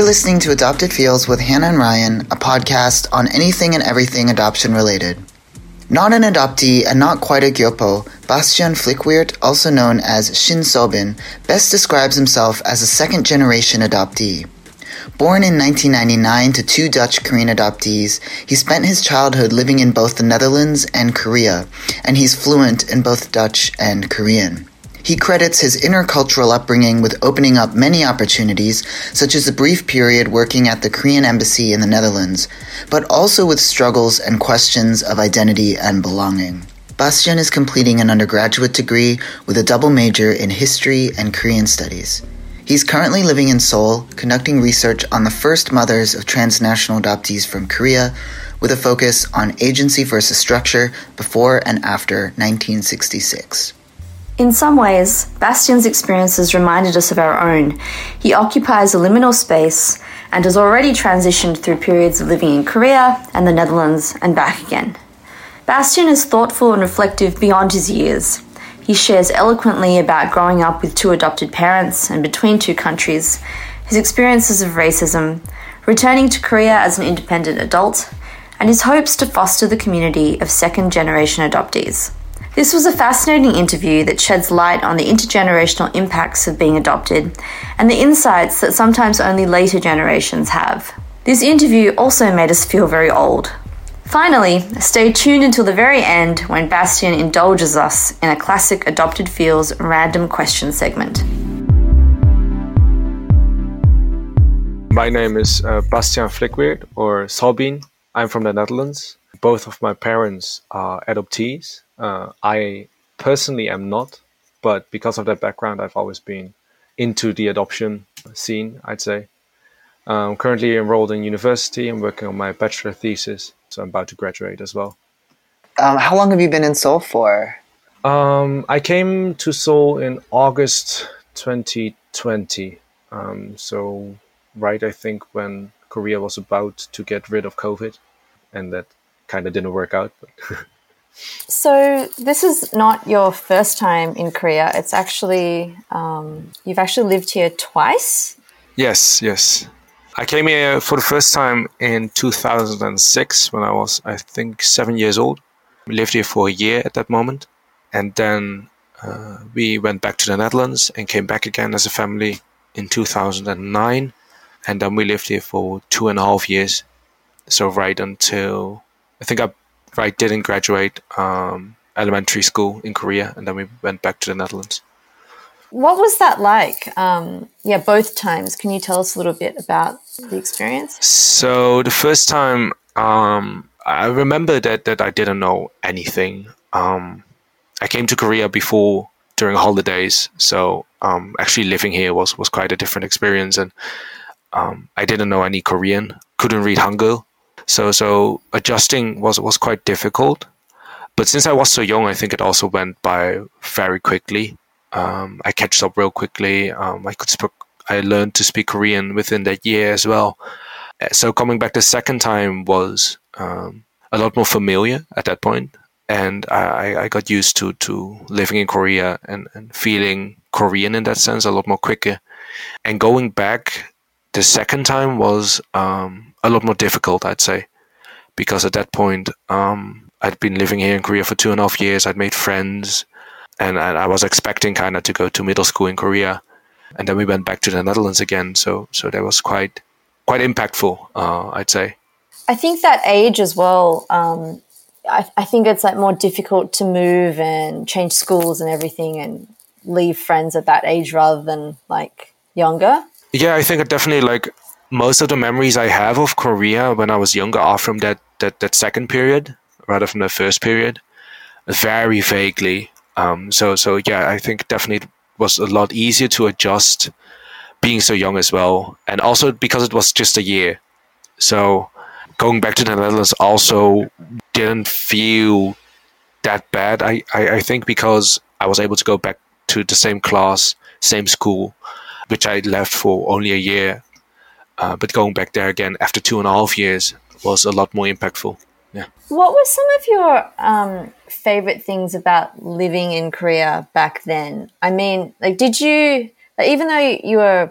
You're listening to Adopted Feels with Hannah and Ryan, a podcast on anything and everything adoption related. Not an adoptee and not quite a Gyopo, Bastian Flickweert, also known as Shin Sobin, best describes himself as a second generation adoptee. Born in 1999 to two Dutch Korean adoptees, he spent his childhood living in both the Netherlands and Korea, and he's fluent in both Dutch and Korean. He credits his intercultural upbringing with opening up many opportunities, such as a brief period working at the Korean embassy in the Netherlands, but also with struggles and questions of identity and belonging. Bastian is completing an undergraduate degree with a double major in history and Korean studies. He's currently living in Seoul, conducting research on the first mothers of transnational adoptees from Korea, with a focus on agency versus structure before and after 1966. In some ways, Bastian's experiences reminded us of our own. He occupies a liminal space and has already transitioned through periods of living in Korea and the Netherlands and back again. Bastian is thoughtful and reflective beyond his years. He shares eloquently about growing up with two adopted parents and between two countries, his experiences of racism, returning to Korea as an independent adult, and his hopes to foster the community of second generation adoptees. This was a fascinating interview that sheds light on the intergenerational impacts of being adopted and the insights that sometimes only later generations have. This interview also made us feel very old. Finally, stay tuned until the very end when Bastian indulges us in a classic Adopted Feels random question segment. My name is uh, Bastian Flickweert, or Sobin. I'm from the Netherlands. Both of my parents are adoptees, uh, I personally am not, but because of that background, I've always been into the adoption scene, I'd say. I'm currently enrolled in university. I'm working on my bachelor thesis, so I'm about to graduate as well. Um, how long have you been in Seoul for? Um, I came to Seoul in August 2020. Um, so, right, I think when Korea was about to get rid of COVID, and that kind of didn't work out. But So this is not your first time in Korea. It's actually um, you've actually lived here twice. Yes, yes. I came here for the first time in 2006 when I was, I think, seven years old. We lived here for a year at that moment, and then uh, we went back to the Netherlands and came back again as a family in 2009, and then we lived here for two and a half years. So right until I think I I didn't graduate um, elementary school in Korea, and then we went back to the Netherlands. What was that like? Um, yeah, both times. Can you tell us a little bit about the experience? So the first time, um, I remember that that I didn't know anything. Um, I came to Korea before during holidays, so um, actually living here was was quite a different experience, and um, I didn't know any Korean, couldn't read Hangul, so so adjusting was was quite difficult. But since I was so young, I think it also went by very quickly. Um, I catch up real quickly. Um, I could speak. I learned to speak Korean within that year as well. Uh, so coming back the second time was um, a lot more familiar at that point, and I, I got used to to living in Korea and, and feeling Korean in that sense a lot more quicker. And going back the second time was um, a lot more difficult, I'd say, because at that point, um, I'd been living here in Korea for two and a half years. I'd made friends, and, and I was expecting kind of to go to middle school in Korea, and then we went back to the Netherlands again. So so that was quite quite impactful, uh, I'd say. I think that age as well. Um, I, I think it's like more difficult to move and change schools and everything, and leave friends at that age rather than like younger. Yeah, I think it definitely like most of the memories I have of Korea when I was younger are from that, that, that second period rather from the first period, very vaguely. Um, so so yeah, I think definitely it was a lot easier to adjust being so young as well, and also because it was just a year. So going back to the Netherlands also didn't feel that bad. I, I, I think because I was able to go back to the same class, same school, which I left for only a year uh, but going back there again after two and a half years was a lot more impactful. Yeah. What were some of your um, favorite things about living in Korea back then? I mean, like, did you, like, even though you were,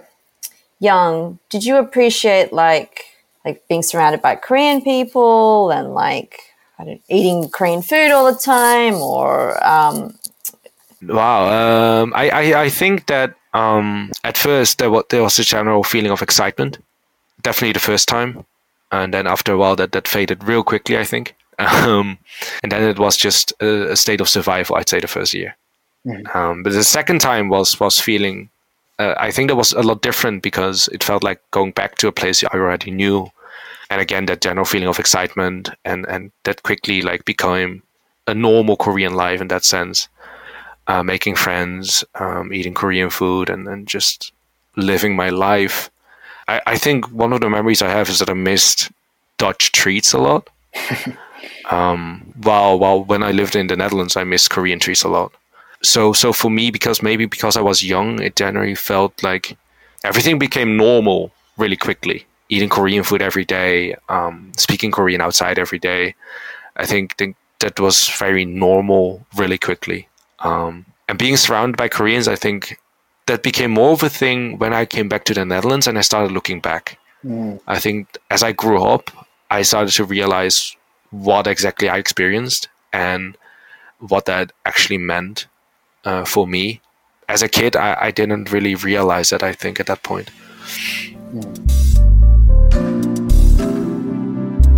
young, did you appreciate like like being surrounded by Korean people and like eating Korean food all the time, or um... wow, um, I, I I think that um, at first there was there was a general feeling of excitement, definitely the first time, and then after a while that that faded real quickly. I think. Um, and then it was just a, a, state of survival. I'd say the first year, mm-hmm. um, but the second time was was feeling uh, I think that was a lot different because it felt like going back to a place I already knew and again that general feeling of excitement and and that quickly like became a normal Korean life in that sense, uh, making friends, um, eating Korean food, and and just living my life. I, I think one of the memories I have is that I missed Dutch treats a lot. um, while while when I lived in the Netherlands, I missed Korean treats a lot. So so for me, because maybe because I was young, it generally felt like everything became normal really quickly eating Korean food every day, um, speaking Korean outside every day. I think, think that was very normal really quickly. Um, and being surrounded by Koreans, I think that became more of a thing when I came back to the Netherlands and I started looking back. Mm. I think as I grew up, I started to realize what exactly I experienced and what that actually meant uh, for me. As a kid, I, I, didn't really realize that, I think, at that point. Mm.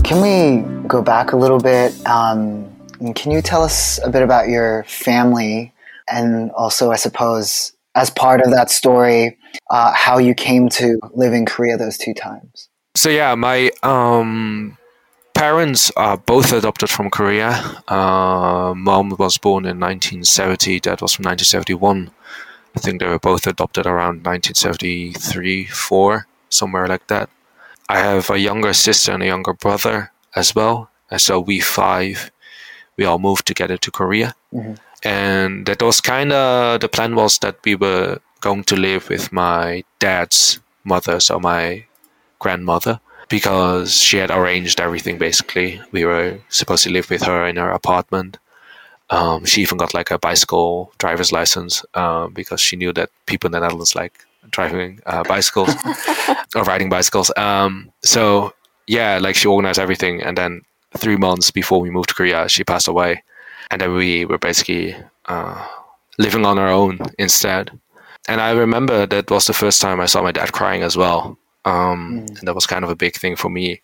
Can we go back a little bit? Um, can you tell us a bit about your family and also, I suppose, as part of that story, uh, how you came to live in Korea those two times? So, yeah, my um, parents are both adopted from Korea. Uh, mom was born in 1970, dad was from 1971. I think they were both adopted around 1973, 4, somewhere like that. I have a younger sister and a younger brother as well. And so we five, we all moved together to Korea. Mm-hmm. And that was kind of the plan was that we were going to live with my dad's mother, so my grandmother, because she had arranged everything basically. We were supposed to live with her in her apartment. Um, she even got like a bicycle driver's license um, because she knew that people in the Netherlands like driving uh, bicycles or riding bicycles. Um, so yeah, like she organized everything, and then three months before we moved to Korea, she passed away, and then we were basically uh, living on our own instead. And I remember that was the first time I saw my dad crying as well, um, mm. and that was kind of a big thing for me,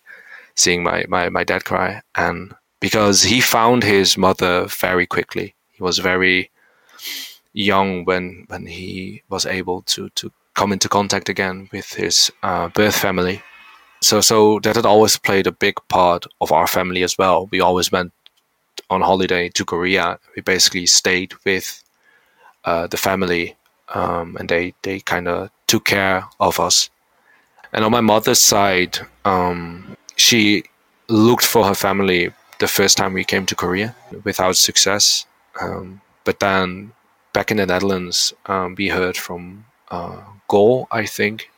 seeing my, my my dad cry, and because he found his mother very quickly, he was very young when when he was able to to come into contact again with his uh, birth family. So, so that had always played a big part of our family as well. We always went on holiday to Korea. We basically stayed with uh, the family, um, and they they kind of took care of us. And on my mother's side, um, she looked for her family the first time we came to Korea without success. Um, but then back in the Netherlands, um, we heard from uh, GOAL, I think,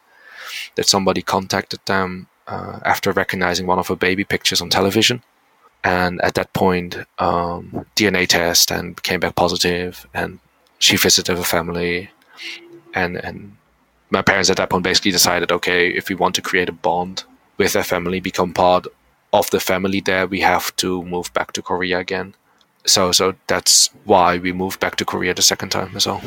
that somebody contacted them uh, after recognizing one of her baby pictures on television. And at that point, um, DNA test and came back positive, and she visited her family, and and my parents at that point basically decided, okay, if we want to create a bond with their family, become part of the family there, we have to move back to Korea again. So so that's why we moved back to Korea the second time as well.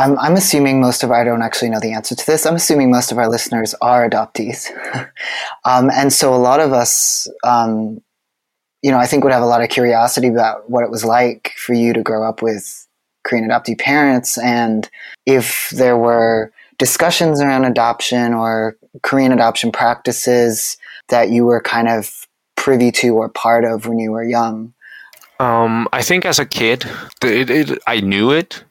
I'm, I'm assuming most of our, I don't actually know the answer to this. I'm assuming most of our listeners are adoptees. um, and so a lot of us, um, you know, I think would have a lot of curiosity about what it was like for you to grow up with Korean adoptee parents and if there were discussions around adoption or Korean adoption practices that you were kind of privy to or part of when you were young. Um, I think as a kid, it, it, I knew it,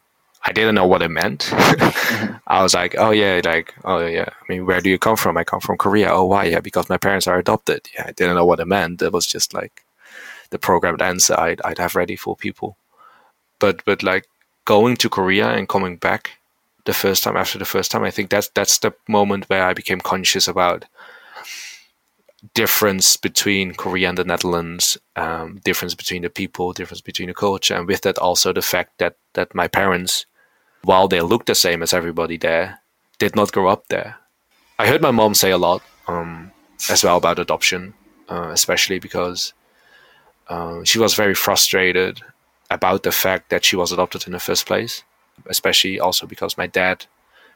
I didn't know what it meant. mm-hmm. I was like, oh yeah, like oh yeah. I mean, where do you come from? I come from Korea. Oh why? Yeah, because my parents are adopted. Yeah, I didn't know what it meant. It was just like the programmed answer I'd, I'd have ready for people. But but like going to Korea and coming back the first time after the first time, I think that's that's the moment where I became conscious about difference between Korea and the Netherlands, um, difference between the people, difference between the culture, and with that also the fact that that my parents while they looked the same as everybody there, did not grow up there. I heard my mom say a lot um, as well about adoption, uh, especially because uh, she was very frustrated about the fact that she was adopted in the first place, especially also because my dad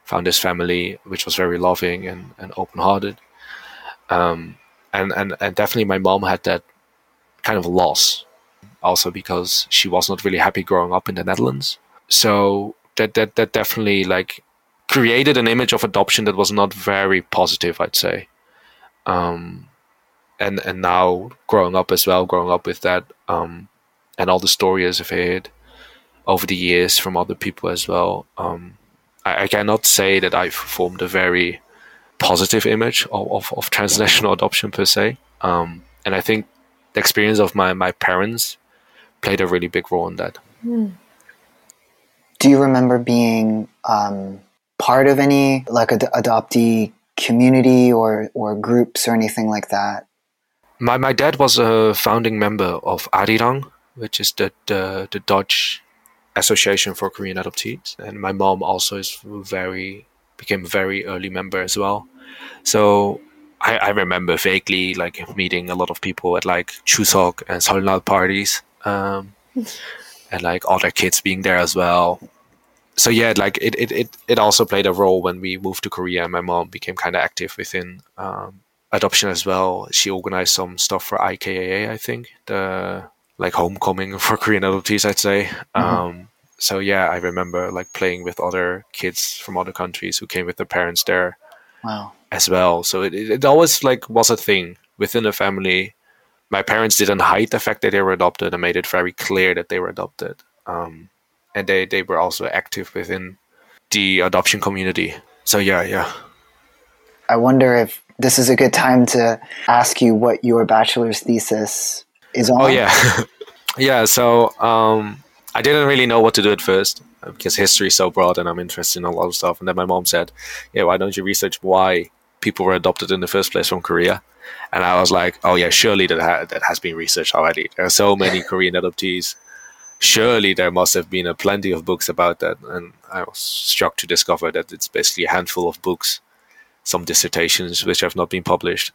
found his family, which was very loving and, and open hearted. Um, and, and, and definitely my mom had that kind of loss also because she was not really happy growing up in the Netherlands. So that, that, that definitely like created an image of adoption that was not very positive, I'd say. Um, and and now growing up as well, growing up with that, um, and all the stories I've heard over the years from other people as well. Um, I, I, cannot say that I've formed a very positive image of, of, of transnational adoption per se. Um, and I think the experience of my, my parents played a really big role in that. Mm. Do you remember being um, part of any like ad- adoptee community or, or groups or anything like that? My, my dad was a founding member of Arierang, which is the, the, the Dutch Association for Korean Adoptees, and my mom also is very became a very early member as well. So I, I remember vaguely like meeting a lot of people at like Chuseok and Seollal parties, um, and like other kids being there as well. So yeah, like it, it, it, it also played a role when we moved to Korea. and My mom became kind of active within um, adoption as well. She organized some stuff for IKAA, I think, the like homecoming for Korean adoptees, I'd say. Mm-hmm. Um, so yeah, I remember like playing with other kids from other countries who came with their parents there. Wow. As well, so it, it always like was a thing within the family. My parents didn't hide the fact that they were adopted and made it very clear that they were adopted. Um, and they, they were also active within the adoption community. So yeah, yeah. I wonder if this is a good time to ask you what your bachelor's thesis is on. Oh yeah, yeah. So um, I didn't really know what to do at first uh, because history is so broad and I'm interested in a lot of stuff. And then my mom said, "Yeah, why don't you research why people were adopted in the first place from Korea?" And I was like, "Oh yeah, surely that ha- that has been researched already. There are so many Korean adoptees. Surely there must have been a plenty of books about that." And I was shocked to discover that it's basically a handful of books, some dissertations which have not been published,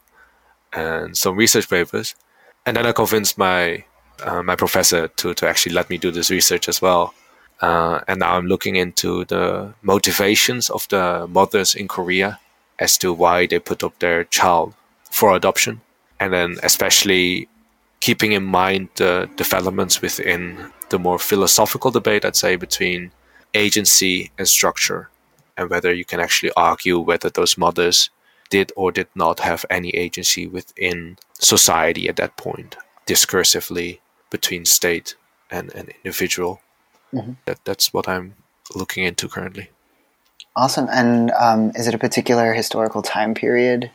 and some research papers and then I convinced my uh, my professor to to actually let me do this research as well. Uh, and now I'm looking into the motivations of the mothers in Korea as to why they put up their child for adoption, and then especially keeping in mind the developments within the more philosophical debate, I'd say, between agency and structure, and whether you can actually argue whether those mothers did or did not have any agency within society at that point, discursively between state and an individual. Mm-hmm. That that's what I'm looking into currently. Awesome. And um, is it a particular historical time period?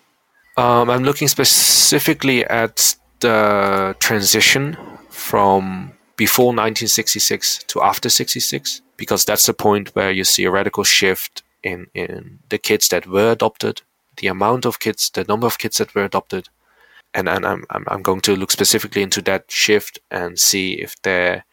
Um, I'm looking specifically at the transition from before 1966 to after 66 because that's the point where you see a radical shift in, in the kids that were adopted the amount of kids, the number of kids that were adopted, and, and I'm, I'm, going to look specifically into that shift and see if there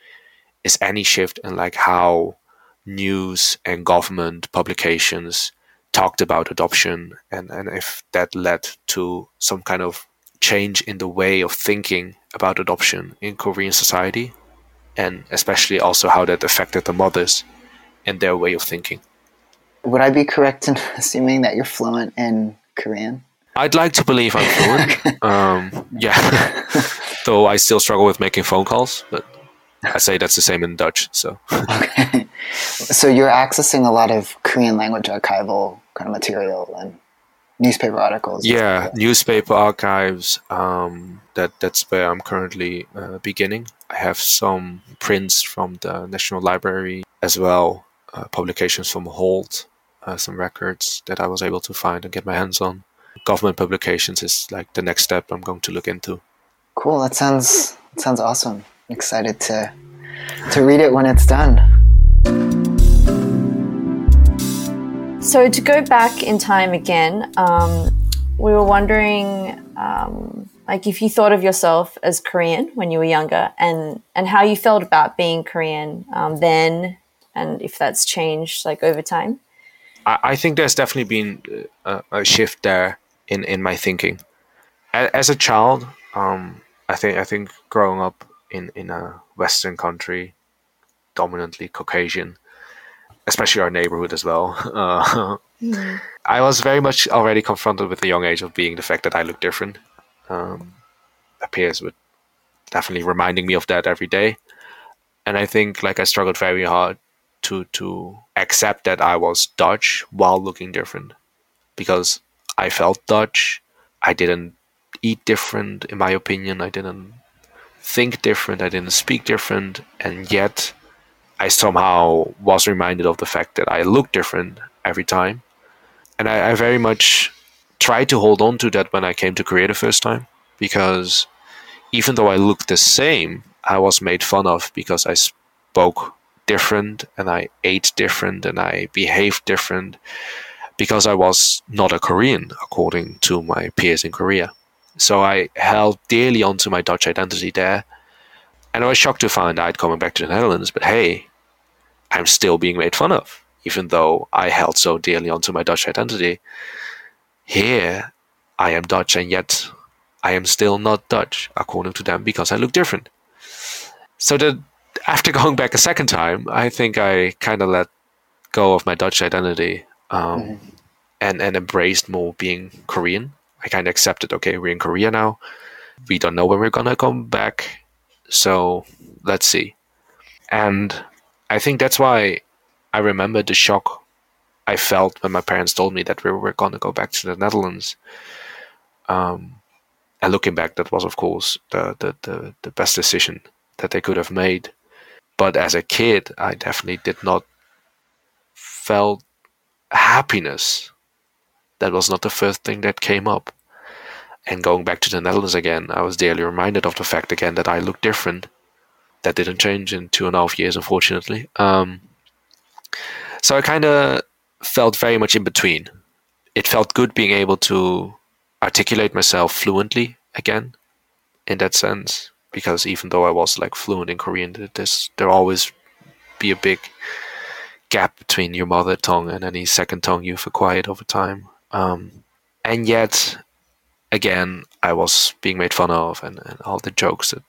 is any shift in like how news and government publications talked about adoption and, and if that led to some kind of change in the way of thinking about adoption in Korean society and especially also how that affected the mothers and their way of thinking. Would I be correct in assuming that you're fluent in Korean? I'd like to believe I'm fluent. um, yeah, though I still struggle with making phone calls, but I say that's the same in Dutch. So, okay. So you're accessing a lot of Korean language archival kind of material and newspaper articles. Yeah, newspaper archives. Um, that that's where I'm currently uh, beginning. I have some prints from the National Library as well, uh, publications from Holt, uh, some records that I was able to find and get my hands on. Government publications is like the next step I'm going to look into. Cool. That sounds that sounds awesome. I'm excited to to read it when it's done. So to go back in time again, um, we were wondering, um, like, if you thought of yourself as Korean when you were younger, and and how you felt about being Korean um, then, and if that's changed like over time. I, I think there's definitely been a, a, shift there in, in my thinking. As a child, um, I think I think growing up in, in a Western country, dominantly Caucasian, especially our neighborhood as well. Uh, mm. I was very much already confronted with the young age of being the fact that I look different. Um, appears with definitely reminding me of that every day, and I think like I struggled very hard to to accept that I was Dutch while looking different because I felt Dutch. I didn't eat different, in my opinion. I didn't think different. I didn't speak different, and yet I somehow was reminded of the fact that I look different every time. And I, I very much tried to hold on to that when I came to Korea the first time because even though I looked the same, I was made fun of because I spoke different and I ate different and I behaved different because I was not a Korean according to my peers in Korea. So I held dearly onto my Dutch identity there. And I was shocked to find I'd coming back to the Netherlands, but hey, I'm still being made fun of, even though I held so dearly onto my Dutch identity. Here, I am Dutch, and yet I am still not Dutch, according to them, because I look different. So that after going back a second time, I think I kind of let go of my Dutch identity um, mm-hmm. and and embraced more being Korean. I kind of accepted, okay, we're in Korea now. We don't know when we're gonna come back, so let's see. And I think that's why I remember the shock I felt when my parents told me that we were going to go back to the Netherlands. Um, and looking back, that was of course the, the, the, the best decision that they could have made. But as a kid, I definitely did not felt happiness. That was not the first thing that came up. And going back to the Netherlands again, I was daily reminded of the fact again that I look different that didn't change in two and a half years, unfortunately. Um, so I kind of felt very much in between. It felt good being able to articulate myself fluently again, in that sense, because even though I was like fluent in Korean, there's there always be a big gap between your mother tongue and any second tongue you've acquired over time. Um, and yet, again, I was being made fun of, and, and all the jokes that,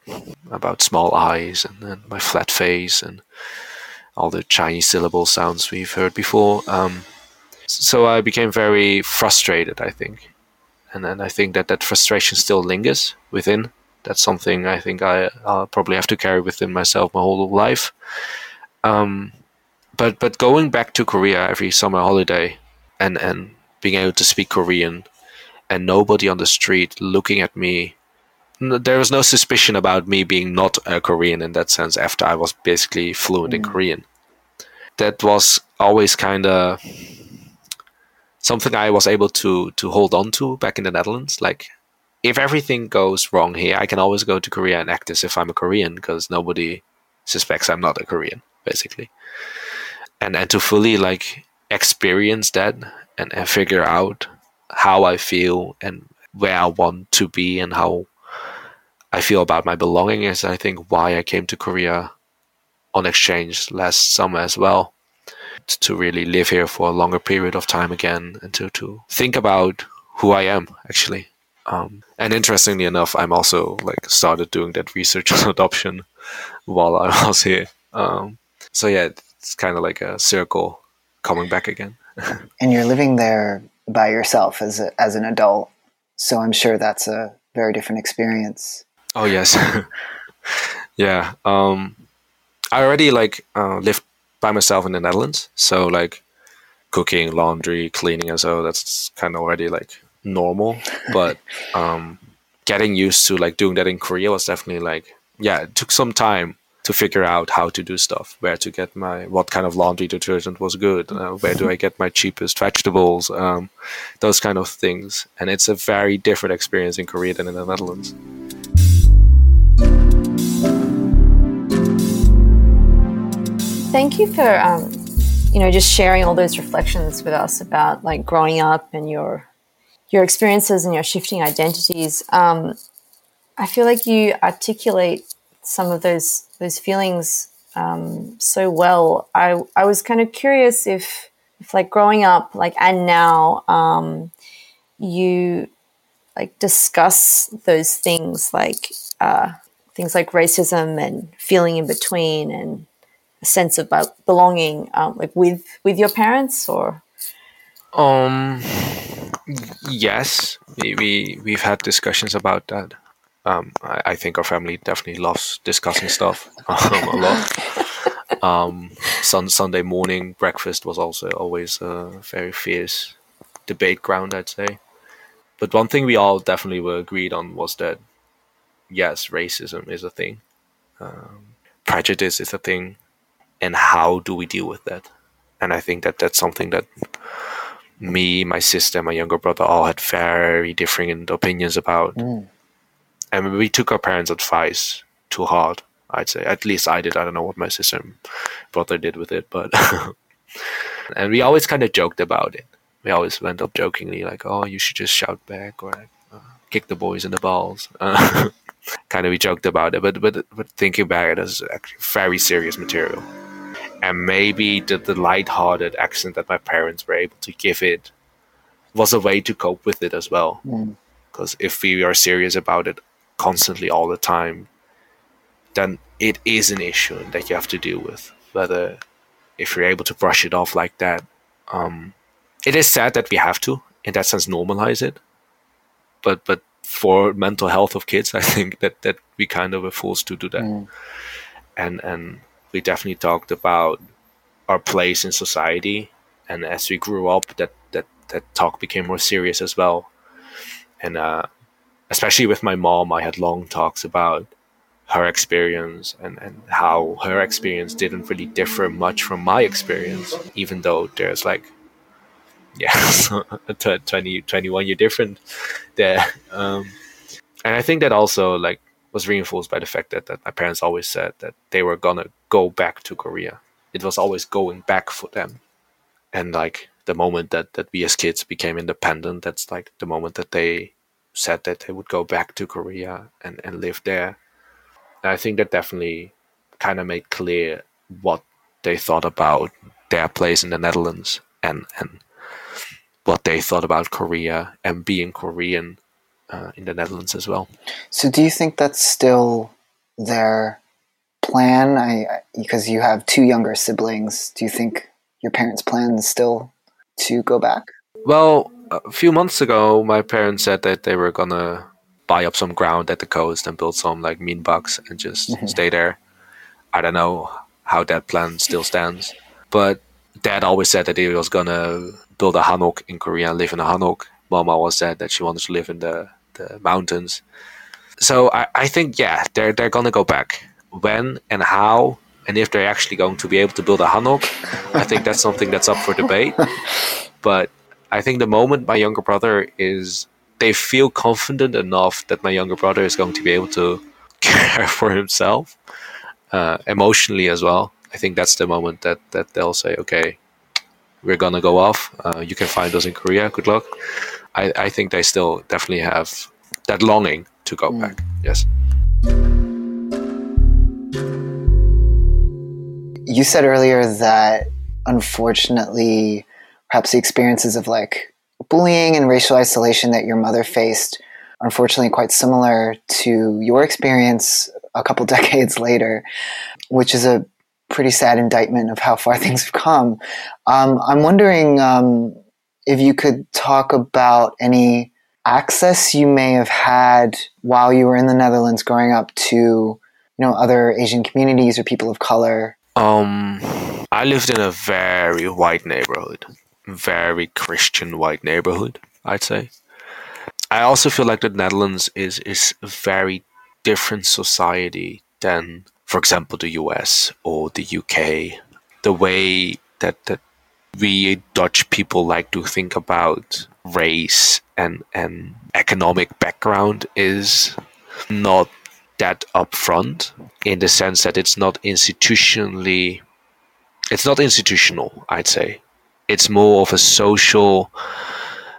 about small eyes and, and, my flat face and all the Chinese syllable sounds we've heard before. Um, so I became very frustrated, I think. And then I think that that frustration still lingers within. That's something I think I probably have to carry within myself my whole life. Um, but but going back to Korea every summer holiday and, and being able to speak Korean and nobody on the street looking at me. There was no suspicion about me being not a Korean in that sense after I was basically fluent mm. in Korean. That was always kind of something I was able to to hold on to back in the Netherlands. Like, if everything goes wrong here, I can always go to Korea and act as if I'm a Korean because nobody suspects I'm not a Korean, basically. And and to fully like experience that and, and figure out how I feel and where I want to be and how I feel about my belonging is I think why I came to Korea on exchange last summer as well to really live here for a longer period of time again and to, to think about who I am actually. Um, and interestingly enough, I'm also like started doing that research on adoption while I was here. Um, so yeah, it's kind of like a circle coming back again. and you're living there by yourself as a, as an adult. So I'm sure that's a very different experience. Oh yes, yeah. Um, I already like uh, lived by myself in the Netherlands, so like cooking, laundry, cleaning, and so that's kind of already like normal. But um, getting used to like doing that in Korea was definitely like yeah, it took some time to figure out how to do stuff, where to get my what kind of laundry detergent was good, uh, where do I get my cheapest vegetables, um, those kind of things. And it's a very different experience in Korea than in the Netherlands. Thank you for um, you know just sharing all those reflections with us about like growing up and your your experiences and your shifting identities. Um, I feel like you articulate some of those those feelings um, so well. I I was kind of curious if if like growing up, like and now, um, you like discuss those things like uh, things like racism and feeling in between and a sense of belonging, um, like with with your parents or. Um. Yes, we, we we've had discussions about that. Um, I, I think our family definitely loves discussing stuff um, a lot. Um, sun, Sunday morning breakfast was also always a very fierce debate ground, I'd say. But one thing we all definitely were agreed on was that yes, racism is a thing, um, prejudice is a thing, and how do we deal with that? And I think that that's something that me, my sister, my younger brother all had very different opinions about. Mm. And we took our parents' advice too hard, I'd say. At least I did. I don't know what my sister and brother did with it, but. and we always kind of joked about it. We always went up jokingly, like, oh, you should just shout back or uh, kick the boys in the balls. Uh, kind of we joked about it, but, but, but thinking back, it is actually very serious material and maybe the, the light-hearted accent that my parents were able to give it was a way to cope with it as well because mm. if we are serious about it constantly all the time then it is an issue that you have to deal with whether if you're able to brush it off like that um, it is sad that we have to in that sense normalize it but but for mental health of kids i think that that we kind of are forced to do that mm. and and we definitely talked about our place in society, and as we grew up, that that that talk became more serious as well. And uh, especially with my mom, I had long talks about her experience and, and how her experience didn't really differ much from my experience, even though there's like, yeah, 20, 21 year different there. Um, and I think that also like was reinforced by the fact that, that my parents always said that they were gonna go back to Korea. It was always going back for them. And like the moment that, that we as kids became independent, that's like the moment that they said that they would go back to Korea and, and live there. And I think that definitely kind of made clear what they thought about their place in the Netherlands and, and what they thought about Korea and being Korean uh, in the Netherlands as well. So, do you think that's still their plan? I because you have two younger siblings. Do you think your parents' plan is still to go back? Well, a few months ago, my parents said that they were gonna buy up some ground at the coast and build some like mean box and just mm-hmm. stay there. I don't know how that plan still stands, but Dad always said that he was gonna build a hanok in Korea and live in a hanok. Mom always said that she wanted to live in the the mountains. So I, I think yeah, they're they're gonna go back. When and how and if they're actually going to be able to build a hanok, I think that's something that's up for debate. But I think the moment my younger brother is they feel confident enough that my younger brother is going to be able to care for himself uh, emotionally as well. I think that's the moment that, that they'll say, okay, we're gonna go off. Uh, you can find us in Korea. Good luck. I, I think they still definitely have that longing to go mm. back. Yes. You said earlier that unfortunately, perhaps the experiences of like bullying and racial isolation that your mother faced are unfortunately quite similar to your experience a couple decades later, which is a pretty sad indictment of how far things have come. Um, I'm wondering um, if you could talk about any access you may have had while you were in the Netherlands growing up to you know other Asian communities or people of color. Um, I lived in a very white neighborhood, very Christian white neighborhood. I'd say. I also feel like the Netherlands is is a very different society than, for example, the US or the UK. The way that that we Dutch people like to think about race and and economic background is not that upfront in the sense that it's not institutionally it's not institutional i'd say. It's more of a social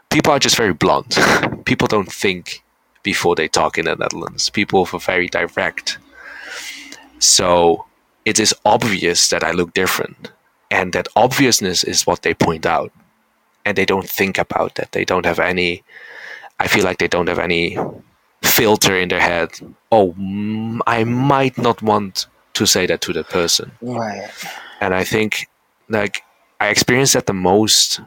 people are just very blunt. People don't think before they talk in the netherlands. People are very direct. So it is obvious that i look different. And that obviousness is what they point out. And they don't think about that. They don't have any i feel like they don't have any filter in their head oh i might not want to say that to the person Right. and i think like i experienced that the most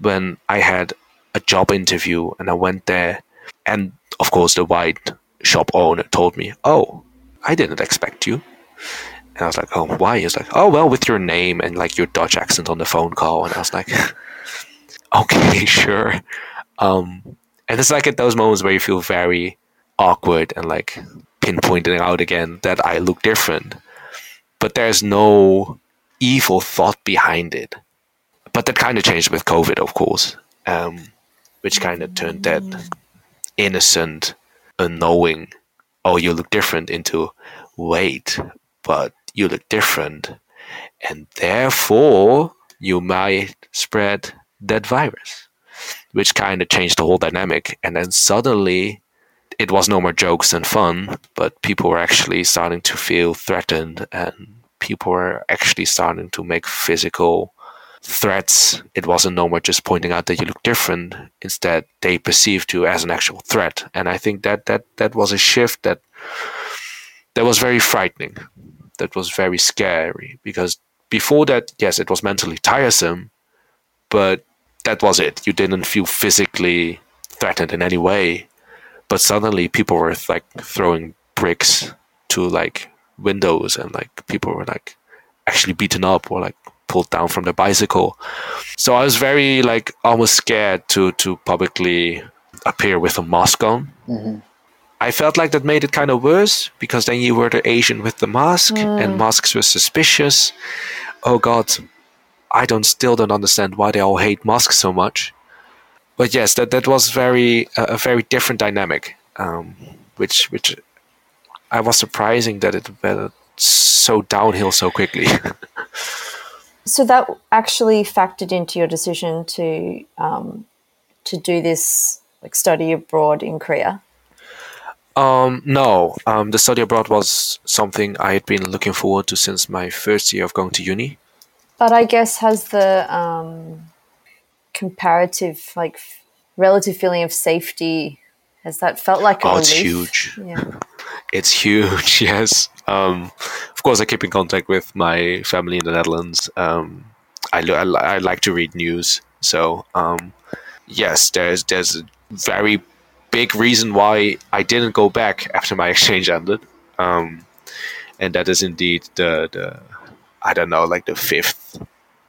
when i had a job interview and i went there and of course the white shop owner told me oh i didn't expect you and I was like, oh, why? He was like, oh, well, with your name and like your Dutch accent on the phone call. And I was like, okay, sure. Um, and it's like at those moments where you feel very awkward and like pinpointing out again that I look different. But there's no evil thought behind it. But that kind of changed with COVID, of course, um, which kind of turned that innocent, unknowing, oh, you look different into, wait, but you look different. And therefore, you might spread that virus, which kind of changed the whole dynamic. And then suddenly, it was no more jokes and fun, but people were actually starting to feel threatened and people were actually starting to make physical threats. It wasn't no more just pointing out that you look different. Instead, they perceived you as an actual threat. And I think that that, that was a shift that that was very frightening. That was very scary because before that, yes, it was mentally tiresome, but that was it. You didn't feel physically threatened in any way. But suddenly people were like throwing bricks to like windows and like people were like actually beaten up or like pulled down from their bicycle. So I was very like almost scared to to publicly appear with a mask on. Mm-hmm. I felt like that made it kind of worse because then you were the Asian with the mask mm. and masks were suspicious. Oh god, I don't still don't understand why they all hate masks so much. But yes, that that was very uh, a very different dynamic, um, which which I was surprising that it went so downhill so quickly. So that actually factored into your decision to um, to do this like study abroad in Korea. Um, no, um, the study abroad was something I had been looking forward to since my first year of going to uni. But I guess has the um, comparative, like relative feeling of safety, has that felt like a Oh, it's relief? huge. Yeah. It's huge, yes. Um, of course, I keep in contact with my family in the Netherlands. Um, I, lo- I, li- I like to read news, so um, yes, there's there's a very big reason why I didn't go back after my exchange ended, um, and that is indeed the the I don't know like the fifth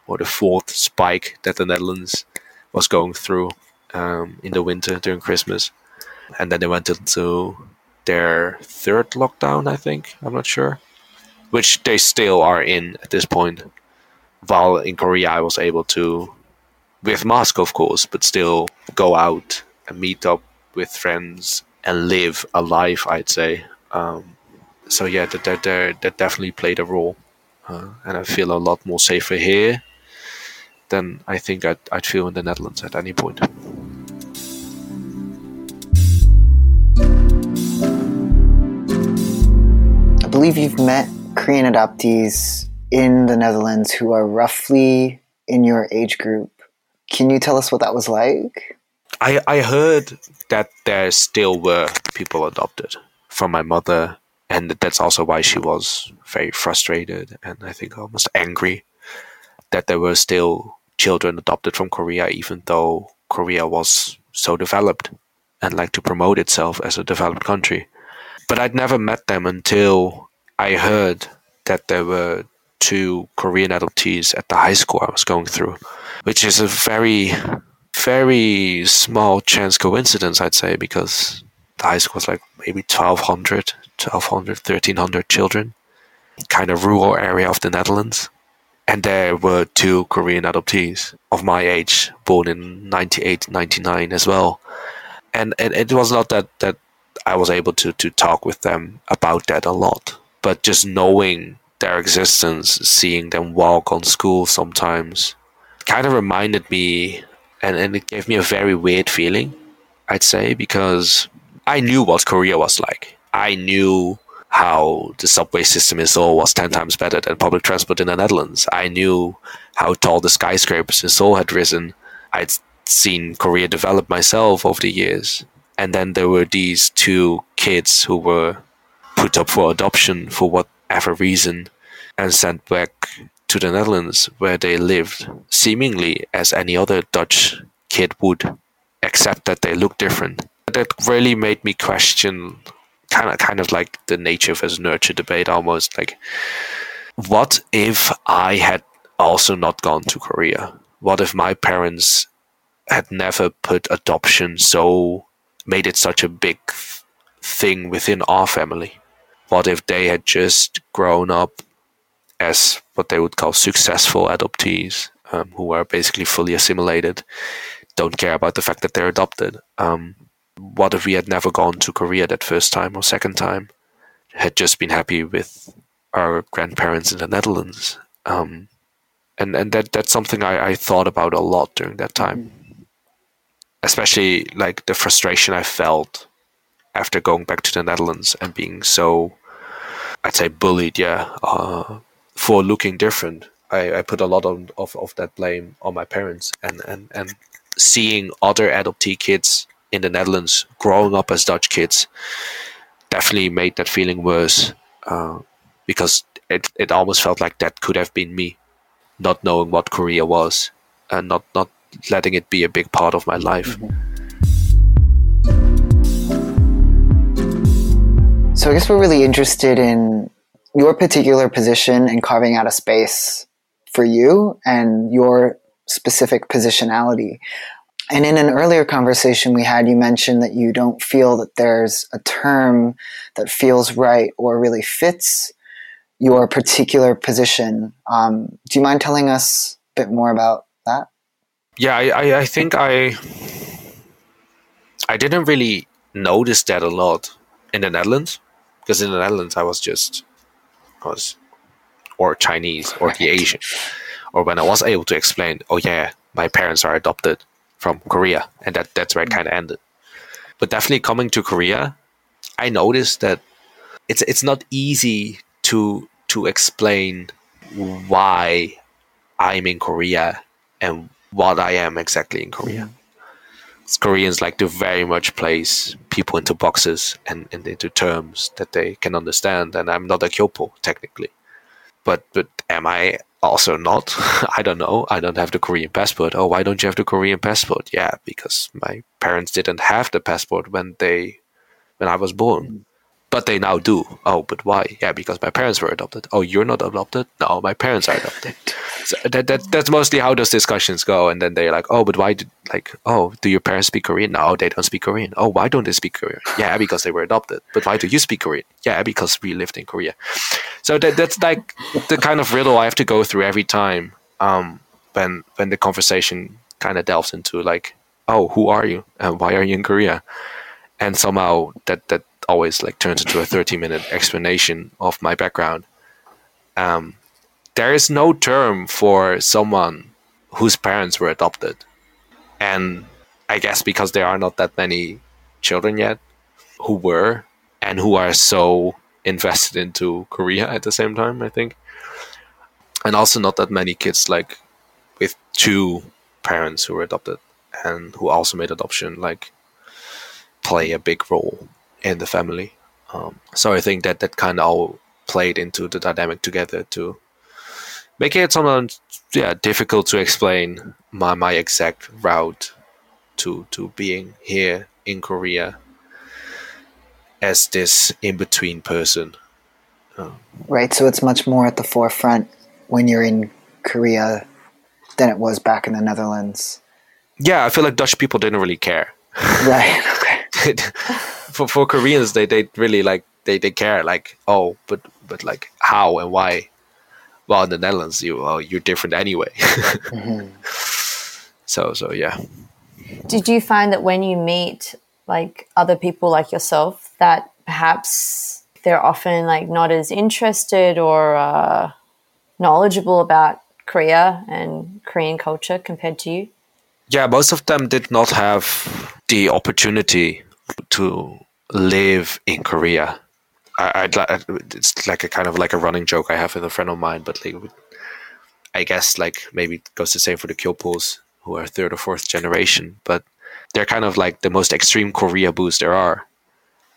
or the fourth spike that the Netherlands was going through um, in the winter during Christmas, and then they went into their third lockdown, I think. I'm not sure. Which they still are in at this point. While in Korea, I was able to, with mask, of course, but still go out and meet up with friends and live a life, I'd say. Um, so, yeah, that, that, that, definitely played a role. Uh, and I feel a lot more safer here than I think I'd, I'd feel in the Netherlands at any point. I believe you've met Korean adoptees in the Netherlands who are roughly in your age group. Can you tell us what that was like? I, I heard that there still were people adopted from my mother, and that's also why she was very frustrated and I think almost angry that there were still children adopted from Korea, even though Korea was so developed and like to promote itself as a developed country. But I'd never met them until I heard that there were two Korean adoptees at the high school I was going through, which is a very very small chance coincidence, I'd say, because the high school was like maybe 1,200, 1,200, 1,300 children, kind of rural area of the Netherlands. And there were two Korean adoptees of my age, born in 98, 99 as well. And, and it was not that, that I was able to, to talk with them about that a lot, but just knowing their existence, seeing them walk on school sometimes, kind of reminded me and, and it gave me a very weird feeling, I'd say, because I knew what Korea was like. I knew how the subway system in Seoul was 10 times better than public transport in the Netherlands. I knew how tall the skyscrapers in Seoul had risen. I'd seen Korea develop myself over the years. And then there were these two kids who were put up for adoption for whatever reason and sent back to the Netherlands where they lived, seemingly as any other Dutch kid would, except that they looked different. That really made me question kind of kind of like the nature versus nurture debate almost like what if I had also not gone to Korea? What if my parents had never put adoption so made it such a big thing within our family? What if they had just grown up as what they would call successful adoptees, um, who are basically fully assimilated, don't care about the fact that they're adopted? Um, what if we had never gone to Korea that first time or second time? Had just been happy with our grandparents in the Netherlands. Um, and and that that's something I, I thought about a lot during that time. Especially like the frustration I felt after going back to the Netherlands and being so, I'd say, bullied, yeah, uh, for looking different. I, I put a lot of, of, of that blame on my parents and, and, and seeing other adoptee kids in the Netherlands growing up as Dutch kids definitely made that feeling worse uh, because it, it almost felt like that could have been me, not knowing what Korea was and not, not letting it be a big part of my life. So I guess we're really interested in your particular position and carving out a space for you and your specific positionality. And in an earlier conversation we had, you mentioned that you don't feel that there's a term that feels right or really fits your particular position. Um, do you mind telling us a bit more about that? Yeah, I, I, I think I I didn't really notice that a lot in the Netherlands because in the Netherlands I was just I was or Chinese or the Asian or when I was able to explain, oh yeah, my parents are adopted from Korea, and that that's where it mm. kind of ended. But definitely coming to Korea, I noticed that it's it's not easy to to explain why I'm in Korea and what I am exactly in Korea. Mm. Koreans like to very much place people into boxes and, and into terms that they can understand, and I'm not a kyopo technically, but but am I also not. I don't know. I don't have the Korean passport. Oh, why don't you have the Korean passport? Yeah, because my parents didn't have the passport when they when I was born. But they now do. Oh, but why? Yeah, because my parents were adopted. Oh, you're not adopted? No, my parents are adopted. so that, that that's mostly how those discussions go. And then they're like, oh, but why? Did, like, oh, do your parents speak Korean? No, they don't speak Korean. Oh, why don't they speak Korean? Yeah, because they were adopted. But why do you speak Korean? Yeah, because we lived in Korea. So that that's like the kind of riddle I have to go through every time um, when when the conversation kind of delves into like, oh, who are you and why are you in Korea? And somehow that that always like turns into a 30 minute explanation of my background. Um, there is no term for someone whose parents were adopted. And I guess because there are not that many children yet who were and who are so invested into Korea at the same time, I think. And also not that many kids like with two parents who were adopted and who also made adoption like play a big role in the family. Um, so I think that that kind of all played into the dynamic together to make it sometimes yeah difficult to explain my my exact route to to being here in Korea as this in between person. Um, right. So it's much more at the forefront when you're in Korea than it was back in the Netherlands. Yeah, I feel like Dutch people didn't really care. Right. Okay. for for Koreans, they they really like they they care like oh, but but like how and why. Well, in the Netherlands, you well, you're different anyway. mm-hmm. So so yeah. Did you find that when you meet like other people like yourself, that perhaps they're often like not as interested or uh, knowledgeable about Korea and Korean culture compared to you? Yeah, most of them did not have the opportunity to live in Korea. I, would like it's like a kind of like a running joke I have with a friend of mine, but like I guess like maybe it goes the same for the Kyopos who are third or fourth generation, but they're kind of like the most extreme Korea boos there are.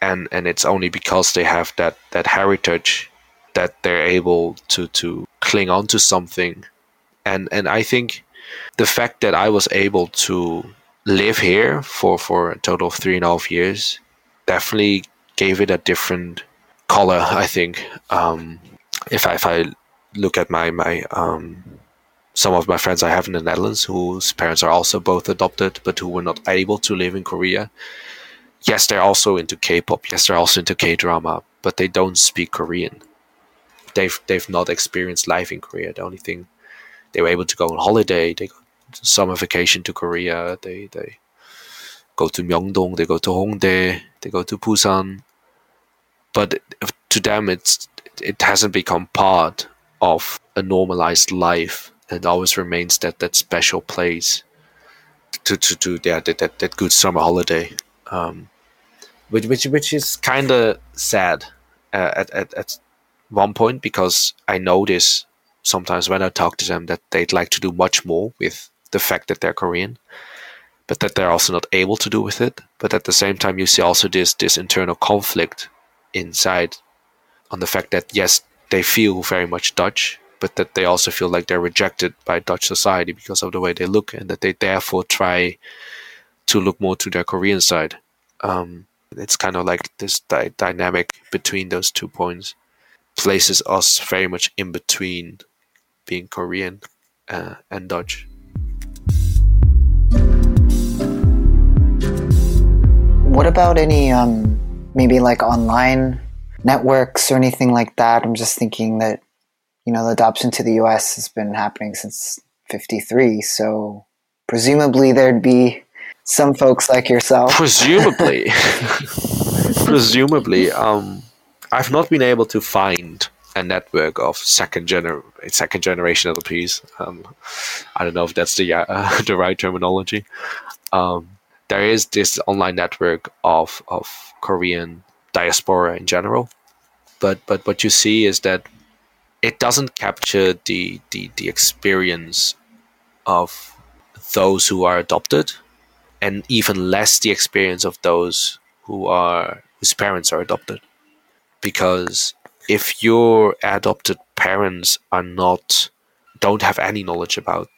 And and it's only because they have that that heritage that they're able to to cling on to something. And and I think the fact that I was able to live here for, for a total of three and a half years definitely gave it a different color, I think. Um, if I if I look at my my um, some of my friends I have in the Netherlands whose parents are also both adopted, but who were not able to live in Korea. Yes, they're also into K-pop. Yes, they're also into K-drama, but they don't speak Korean. They've they've not experienced life in Korea. The only thing they were able to go on holiday. They go summer vacation to Korea. They they go to Myeongdong. They go to Hongdae. They go to Busan. But to them, it's it hasn't become part of a normalized life and always remains that that special place to to to yeah, that, that that good summer holiday um, which which which is kind of sad uh, at, at at one point because I notice sometimes when I talk to them that they'd like to do much more with the fact that they're Korean but that they're also not able to do with it but at the same time you see also this this internal conflict inside on the fact that yes they feel very much Dutch but that they also feel like they're rejected by Dutch society because of the way they look, and that they therefore try to look more to their Korean side. Um, it's kind of like this di- dynamic between those two points places us very much in between being Korean uh, and Dutch. What about any um, maybe like online networks or anything like that? I'm just thinking that you know, the adoption to the US has been happening since 53. So presumably there'd be some folks like yourself. Presumably. presumably. Um, I've not been able to find a network of second gener second generation LPs. Um, I don't know if that's the uh, the right terminology. Um, there is this online network of of Korean diaspora in general, but but what you see is that it doesn't capture the, the, the experience of those who are adopted and even less the experience of those who are whose parents are adopted. Because if your adopted parents are not don't have any knowledge about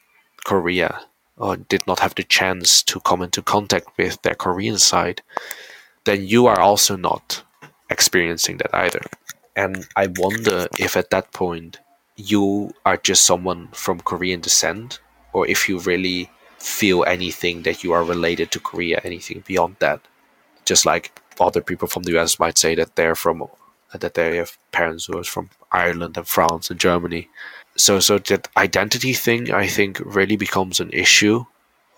korea or did not have the chance to come into contact with their korean side then you are also not experiencing that either and I wonder if at that point you are just someone from Korean descent, or if you really feel anything that you are related to Korea, anything beyond that. Just like other people from the US might say that they're from that they have parents who are from Ireland and France and Germany. So so that identity thing I think really becomes an issue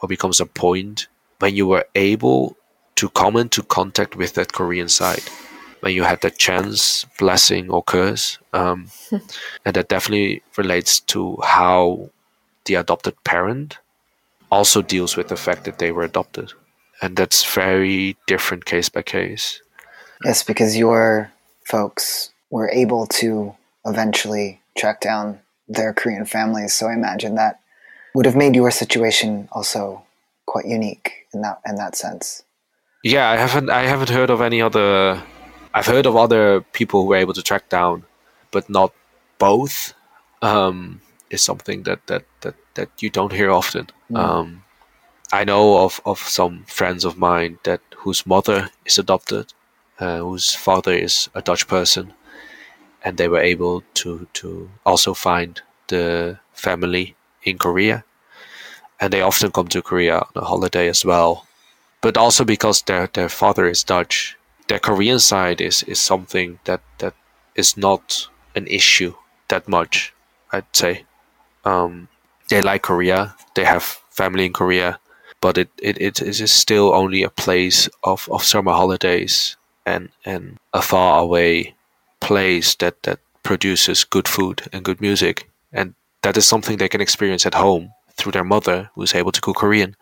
or becomes a point when you were able to come into contact with that Korean side when you had that chance, blessing or curse. Um, and that definitely relates to how the adopted parent also deals with the fact that they were adopted. And that's very different case by case. Yes, because your folks were able to eventually track down their Korean families. So I imagine that would have made your situation also quite unique in that in that sense. Yeah, I haven't I haven't heard of any other I've heard of other people who were able to track down, but not both. Um, is something that, that that that you don't hear often. Mm. Um, I know of, of some friends of mine that whose mother is adopted, uh, whose father is a Dutch person, and they were able to to also find the family in Korea, and they often come to Korea on a holiday as well, but also because their their father is Dutch, their Korean side is, is something that, that is not an issue that much, I'd say. Um, they like Korea, they have family in Korea, but it, it, it is still only a place of, of summer holidays and, and a far away place that, that produces good food and good music. And that is something they can experience at home through their mother, who's able to cook Korean,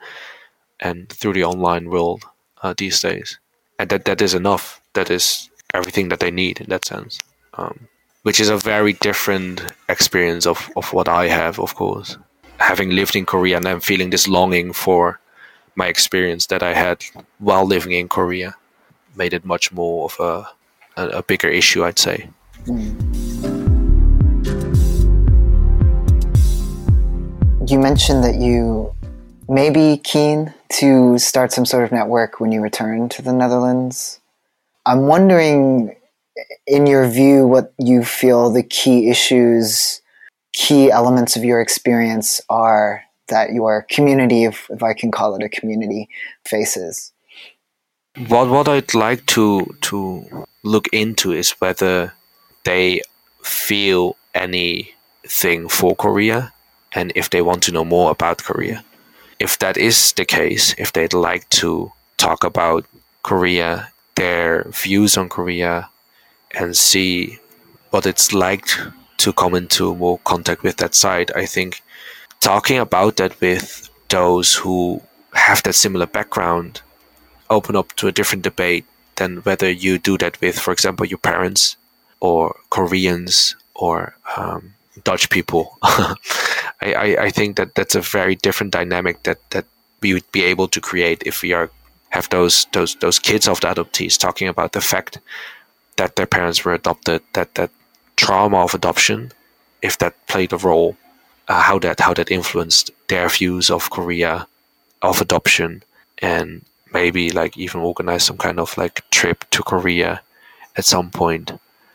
and through the online world uh, these days and that that is enough. That is everything that they need in that sense. Um, which is a very different experience of, of what I have, of course. Having lived in Korea and then feeling this longing for my experience that I had while living in Korea made it much more of a, a, a bigger issue, I'd say. You mentioned that you may be keen to start some sort of network when you return to the Netherlands. I'm wondering, in your view, what you feel the key issues, key elements of your experience are that your community, if, if I can call it a community, faces. What what I'd like to to look into is whether they feel anything for Korea and if they want to know more about Korea. If that is the case, if they'd like to talk about Korea, their views on Korea, and see what it's like to come into more contact with that side, I think talking about that with those who have that similar background open up to a different debate than whether you do that with, for example, your parents or Koreans or um, Dutch people. I, I, I, think that that's a very different dynamic that, that we would be able to create if we are have those those those kids of the adoptees talking about the fact that their parents were adopted, that that trauma of adoption, if that played a role, uh, how that how that influenced their views of Korea, of adoption, and maybe like even organize some kind of like trip to Korea at some point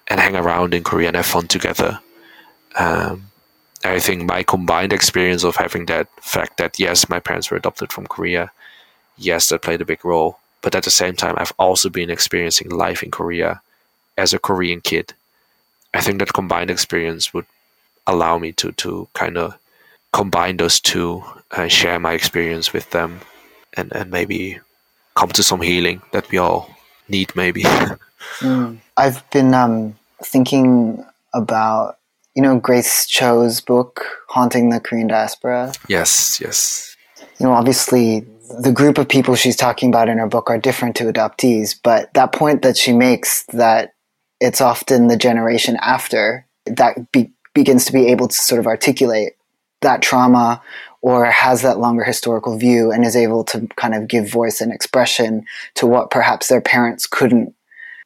and hang around in Korea and have fun together. Um, I think my combined experience of having that fact that yes, my parents were adopted from Korea, yes, that played a big role. But at the same time, I've also been experiencing life in Korea as a Korean kid. I think that combined experience would allow me to to kind of combine those two and share my experience with them, and and maybe come to some healing that we all need, maybe. mm. I've been um, thinking about you know Grace Cho's book "Haunting the Korean Diaspora." Yes, yes. You know, obviously, the group of people she's talking about in her book are different to adoptees, but that point that she makes that it's often the generation after that be- begins to be able to sort of articulate that trauma or has that longer historical view and is able to kind of give voice and expression to what perhaps their parents couldn't.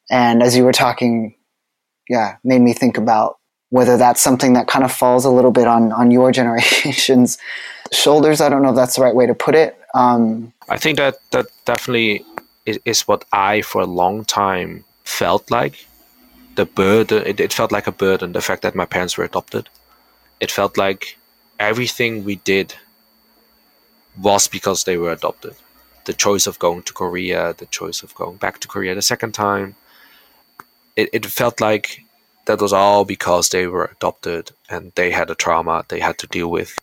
And as you were talking, yeah, made me think about whether that's something that kind of falls a little bit on on your generation's shoulders. I don't know if that's the right way to put it. Um, I think that that definitely is, is what I for a long time felt like the burden. It, it felt like a burden. The fact that my parents were adopted. It felt like everything we did was because they were adopted. The choice of going to Korea, the choice of going back to Korea the second time, it, it felt like that was all because they were adopted and they had a trauma they had to deal with.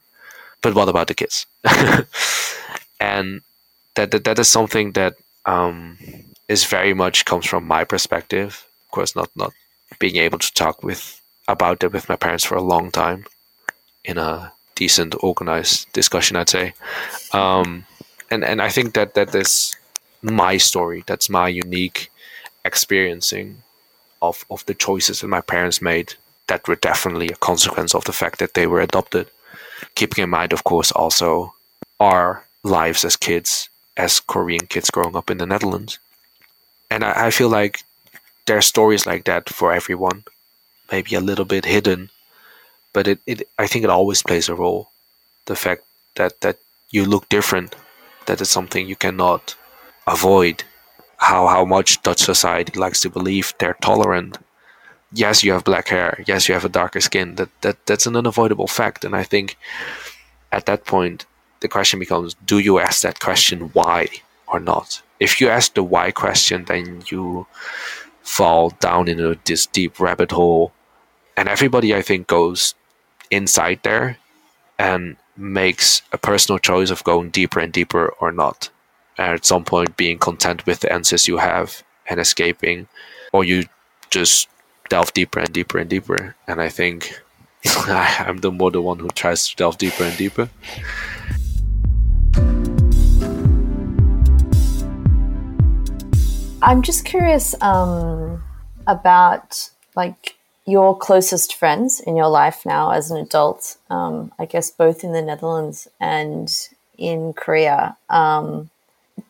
But what about the kids? and that, that that is something that um, is very much comes from my perspective. Of course, not not being able to talk with about it with my parents for a long time in a decent, organized discussion, I'd say. Um, and and I think that that is my story. That's my unique experiencing of of the choices that my parents made that were definitely a consequence of the fact that they were adopted. Keeping in mind, of course, also our lives as kids, as Korean kids growing up in the Netherlands. And I, I feel like there are stories like that for everyone, maybe a little bit hidden but it, it I think it always plays a role. The fact that that you look different, that is something you cannot avoid. How how much Dutch society likes to believe they're tolerant. Yes, you have black hair. Yes, you have a darker skin. That that that's an unavoidable fact. And I think at that point the question becomes: Do you ask that question why or not? If you ask the why question, then you fall down into this deep rabbit hole and everybody i think goes inside there and makes a personal choice of going deeper and deeper or not. And at some point, being content with the answers you have and escaping, or you just delve deeper and deeper and deeper. And I think I'm the more the one who tries to delve deeper and deeper. I'm just curious um, about like your closest friends in your life now as an adult, um, I guess both in the Netherlands and in Korea, um,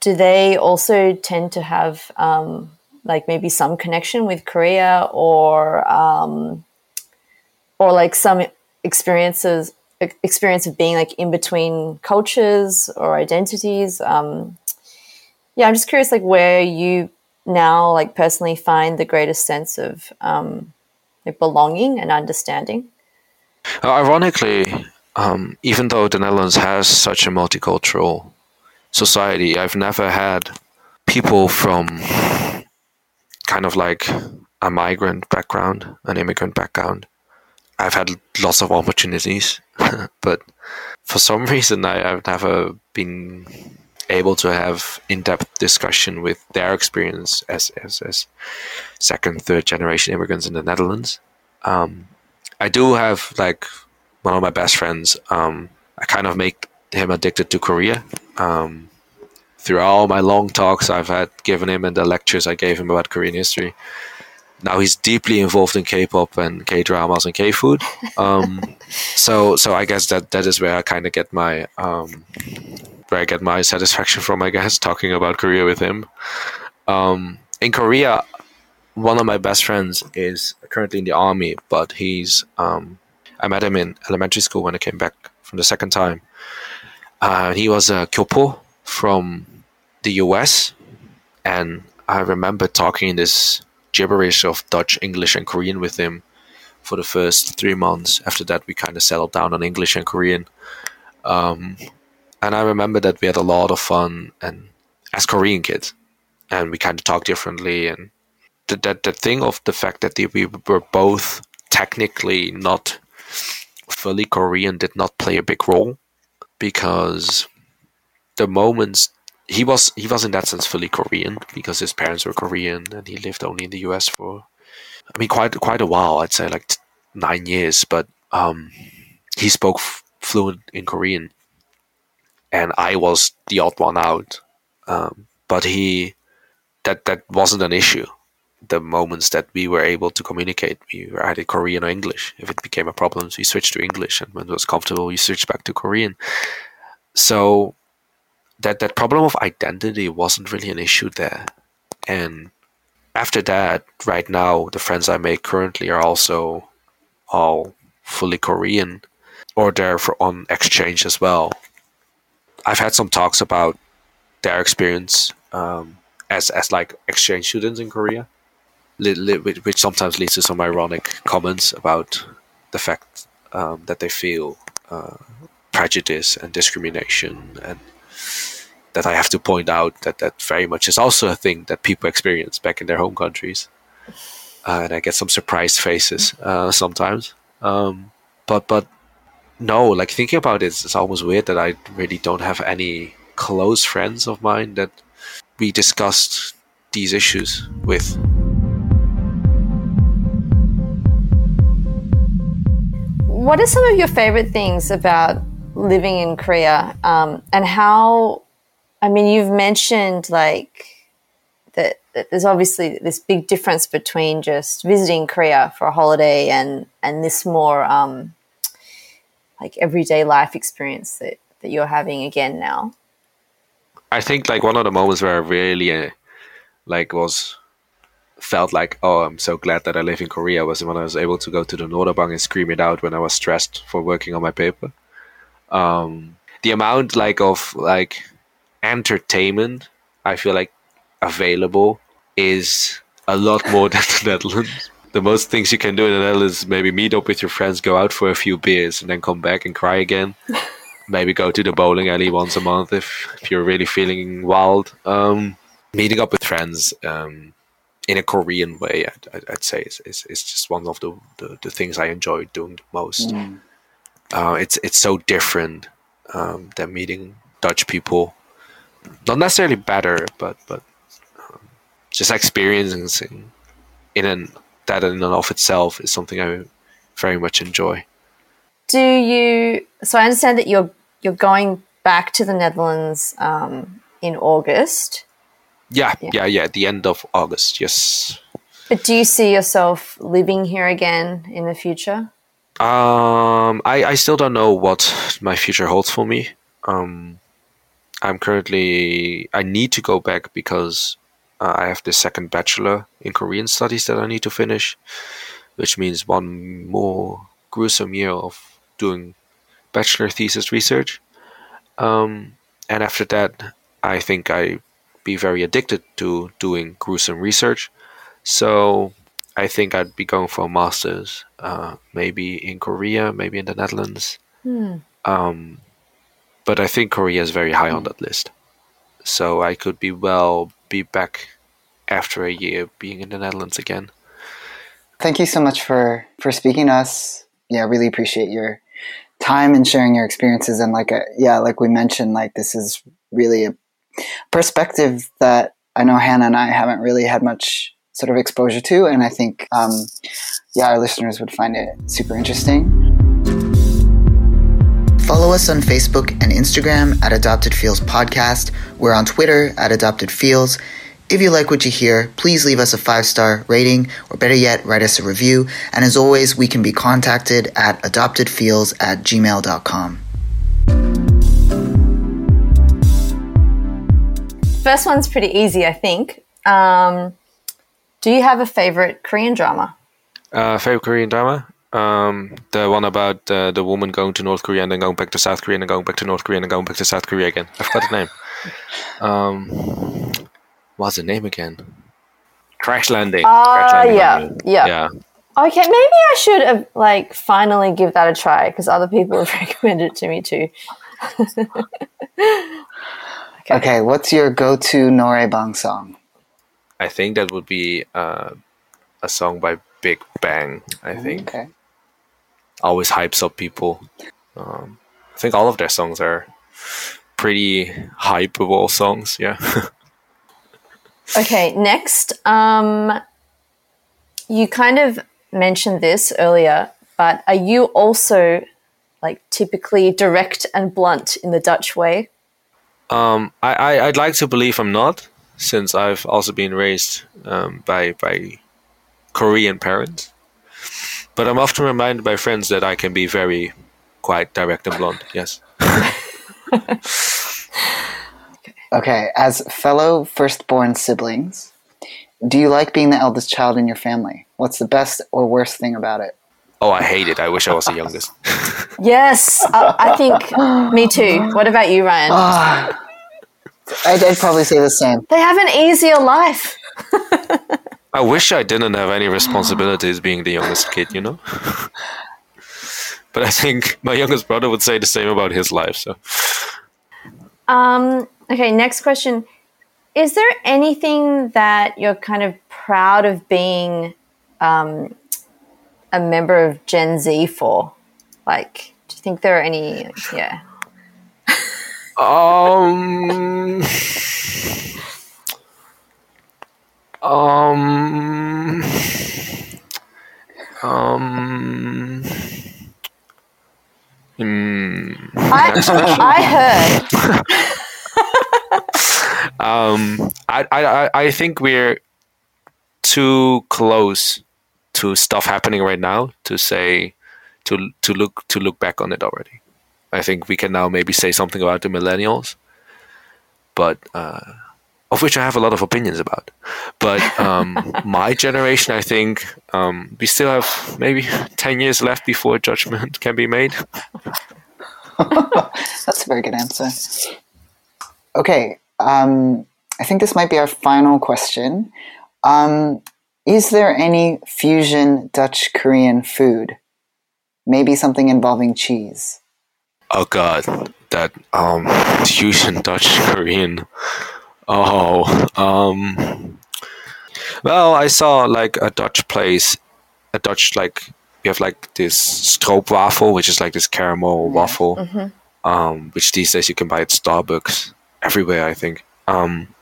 do they also tend to have um, like maybe some connection with Korea or um, or like some experiences experience of being like in between cultures or identities? Um, yeah, I'm just curious, like where you now like personally find the greatest sense of um, belonging and understanding? Uh, ironically, um, even though the Netherlands has such a multicultural society, I've never had people from kind of like a migrant background, an immigrant background. I've had lots of opportunities, but for some reason, I, have never been able to have in-depth discussion with their experience as as, as second, third generation immigrants in the Netherlands. Um, I do have like one of my best friends. Um, I kind of make him addicted to Korea. Um, through all my long talks I've had given him and the lectures I gave him about Korean history, now he's deeply involved in K-pop and K-dramas and K-food. Um, so so I guess that that is where I kind of get my um, where I get my satisfaction from, I guess, talking about Korea with him. Um, in Korea, one of my best friends is currently in the army, but he's um, I met him in elementary school when I came back from the second time. Uh, he was a kyopo from the US, and I remember talking in this gibberish of Dutch, English, and Korean with him for the first three months. After that, we kind of settled down on English and Korean. Um, and I remember that we had a lot of fun and as Korean kids, and we kind of talked differently. And the, that the thing of the fact that we were both technically not fully Korean did not play a big role because the moments he was he was in that sense fully Korean because his parents were Korean and he lived only in the U.S. for I mean quite quite a while I'd say like nine years but um, he spoke f- fluent in Korean and I was the odd one out. Um, but he that that wasn't an issue. The moments that we were able to communicate, we were either Korean or English. If it became a problem, we switched to English, and when it was comfortable, we switched back to Korean. So that that problem of identity wasn't really an issue there. And after that, right now, the friends I make currently are also all fully Korean, or they're for, on exchange as well. I've had some talks about their experience um, as as like exchange students in Korea, which sometimes leads to some ironic comments about the fact um, that they feel uh, prejudice and discrimination, and that I have to point out that that very much is also a thing that people experience back in their home countries, uh, and I get some surprised faces uh, sometimes. Um, but but no, like thinking about it, it's almost weird that I really don't have any close friends of mine that we discussed these issues with. What are some of your favorite things about living in Korea um, and how? I mean, you've mentioned like that, that, there's obviously this big difference between just visiting Korea for a holiday and and this more um, like everyday life experience that, that you're having again now? I think like one of the moments where I really uh, like was felt like oh I'm so glad that I live in Korea was when I was able to go to the Noraebang and scream it out when I was stressed for working on my paper. Um, the amount like of like entertainment I feel like available is a lot more than the Netherlands the most things you can do in the Netherlands is maybe meet up with your friends, go out for a few beers, and then come back and cry again. maybe go to the bowling alley once a month if, if you're really feeling wild. Um, meeting up with friends um, in a Korean way, I'd, I'd say, is, is, is, just one of the, the, the, things I enjoy doing the most. Mm. Uh, it's it's so different um, than meeting Dutch people. Not necessarily better, but but um, just experiencing in an that in and of itself is something I very much enjoy. Do you? So I understand that you're you're going back to the Netherlands um, in August. Yeah, yeah, yeah, yeah. At the end of August, yes. But do you see yourself living here again in the future? Um, I, I still don't know what my future holds for me. Um, I'm currently I need to go back because uh, I have the second bachelor in Korean studies that I need to finish, which means one more gruesome year of doing bachelor thesis research. Um, and after that, I think I be very addicted to doing gruesome research. So I think I'd be going for a master's, uh, maybe in Korea, maybe in the Netherlands. Hmm. Um, but I think Korea is very high on that list. So I could be well be back after a year being in the Netherlands again. Thank you so much for for speaking to us. Yeah, really appreciate your time and sharing your experiences. And like, a, yeah, like we mentioned, like this is really a perspective that I know Hannah and I haven't really had much sort of exposure to, and I think, um, yeah, our listeners would find it super interesting. Follow us on Facebook and Instagram at Adopted Feels Podcast. We're on Twitter at Adopted Feels. If you like what you hear, please leave us a five star rating, or better yet, write us a review. And as always, we can be contacted at adoptedfeels at gmail.com. First one's pretty easy, I think. Um, do you have a favorite Korean drama? Uh, favorite Korean drama? Um, the one about uh, the woman going to North Korea and then going back to South Korea and then going back to North Korea and then going back to South Korea again. I forgot the name. Um, what's the name again? Crash Landing. Crash Ah, Landing yeah, on yeah. Yeah. Okay, maybe I should have like finally give that a try because other people have recommended it to me too. Okay, what's your go to Noraebang song? I think that would be uh, a song by Big Bang. I think Okay. Always hypes up people. Um, I think all of their songs are pretty hypeable songs. Yeah. Okay, next, um, you kind of mentioned this earlier, but are you also like typically direct and blunt in the Dutch way? um, I, I I'd like to believe I'm not, since I've also been raised um, by by Korean parents. But I'm often reminded by friends that I can be very quite direct and blunt. Yes. Okay, as fellow firstborn siblings, do you like being the eldest child in your family? What's the best or worst thing about it? Oh, I hate it. I wish I was the youngest. Yes, I, I think me too. What about you, Ryan? Ah, I'd, I'd probably say the same. They have an easier life. I wish I didn't have any responsibilities being the youngest kid, you know? but I think my youngest brother would say the same about his life, so. Um, okay, next question. Is there anything that you're kind of proud of being um, a member of Gen Z for? Like, do you think there are any, yeah. Um. Um. Um. Hmm. I, I heard, Um. I, I. I- I think we're too close to stuff happening right now to say to to look to look back on it already. I think we can now maybe say something about the millennials, but uh, of which I have a lot of opinions about. But um, my generation, I think um, we still have maybe ten years left before judgment can be made. That's a very good answer. Okay, um, I think this might be our final question. Um, is there any fusion Dutch Korean food? Maybe something involving cheese. Oh God, that um, fusion Dutch Korean. Oh, um, well, I saw like a Dutch place, a Dutch like you have like this stroopwafel, which is like this caramel waffle, um, which these days you can buy at Starbucks everywhere, I think. Um,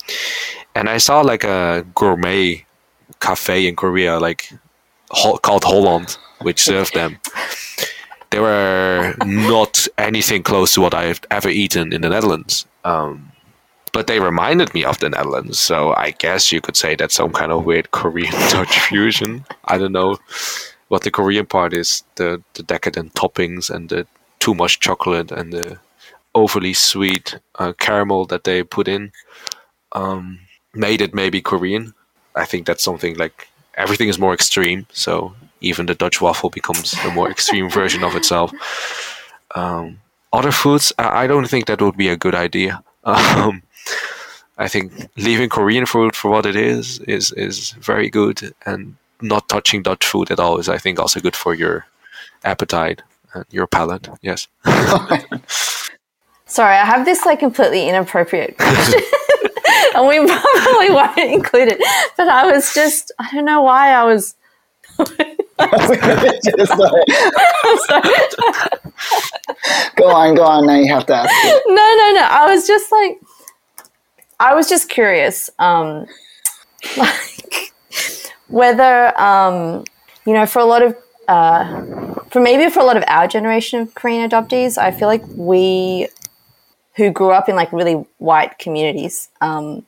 and I saw like a gourmet cafe in Korea, like Hol- called Holland, which served them. They were not anything close to what I've ever eaten in the Netherlands. Um, but they reminded me of the Netherlands. So I guess you could say that's some kind of weird Korean Dutch fusion. I don't know what the Korean part is the, the decadent toppings and the too much chocolate and the overly sweet uh, caramel that they put in um, made it maybe Korean. I think that's something like everything is more extreme. So even the Dutch waffle becomes a more extreme version of itself. Um, other foods, I don't think that would be a good idea. Um, I think leaving Korean food for what it is is is very good, and not touching Dutch food at all is, I think, also good for your appetite and your palate. Yes. Sorry, I have this like completely inappropriate question. and we probably won't include it. But I was just, I don't know why I was. Go on, go on. Now you have to ask. No, no, no. I was just like, I was just curious, um, like whether, um, you know, for a lot of, uh, for maybe for a lot of our generation of Korean adoptees, I feel like we, who grew up in like really white communities, um,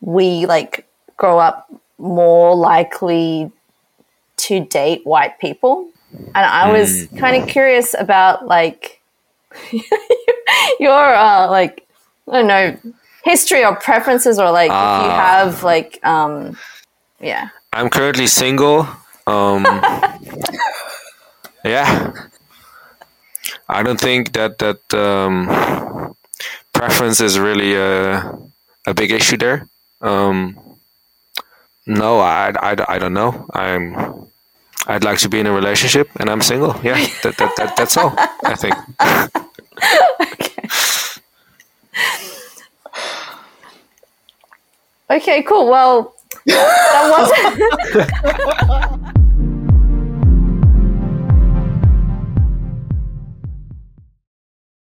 we like grow up more likely to date white people. And I was mm. kind of curious about like your uh, like I don't know history or preferences or like uh, if you ah. have like um yeah. I'm currently single. Um Yeah. I don't think that that um preference is really a a big issue there. Um no, I, I, I don't know. I'm I'd like to be in a relationship and I'm single. Yeah, that, that, that that's all. I think. okay. Okay, cool. Well, that was